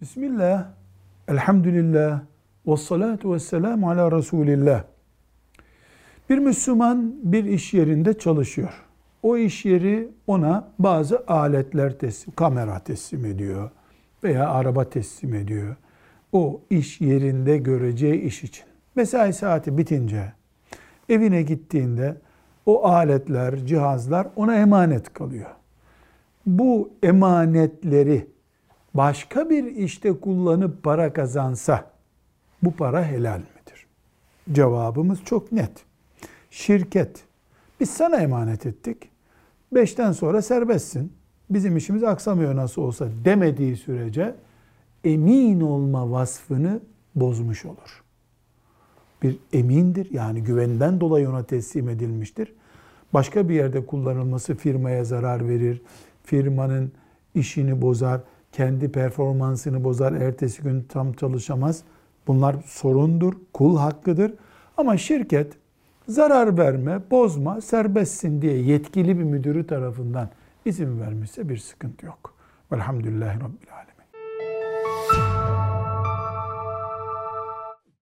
Bismillah, elhamdülillah, ve salatu ve selamu ala Resulillah. Bir Müslüman bir iş yerinde çalışıyor. O iş yeri ona bazı aletler teslim, kamera teslim ediyor veya araba teslim ediyor. O iş yerinde göreceği iş için. Mesai saati bitince evine gittiğinde o aletler, cihazlar ona emanet kalıyor. Bu emanetleri başka bir işte kullanıp para kazansa bu para helal midir? Cevabımız çok net. Şirket, biz sana emanet ettik. Beşten sonra serbestsin. Bizim işimiz aksamıyor nasıl olsa demediği sürece emin olma vasfını bozmuş olur. Bir emindir yani güvenden dolayı ona teslim edilmiştir. Başka bir yerde kullanılması firmaya zarar verir. Firmanın işini bozar, kendi performansını bozar, ertesi gün tam çalışamaz. Bunlar sorundur, kul hakkıdır. Ama şirket zarar verme, bozma, serbestsin diye yetkili bir müdürü tarafından izin vermişse bir sıkıntı yok. Velhamdülillahi Rabbil Alemin.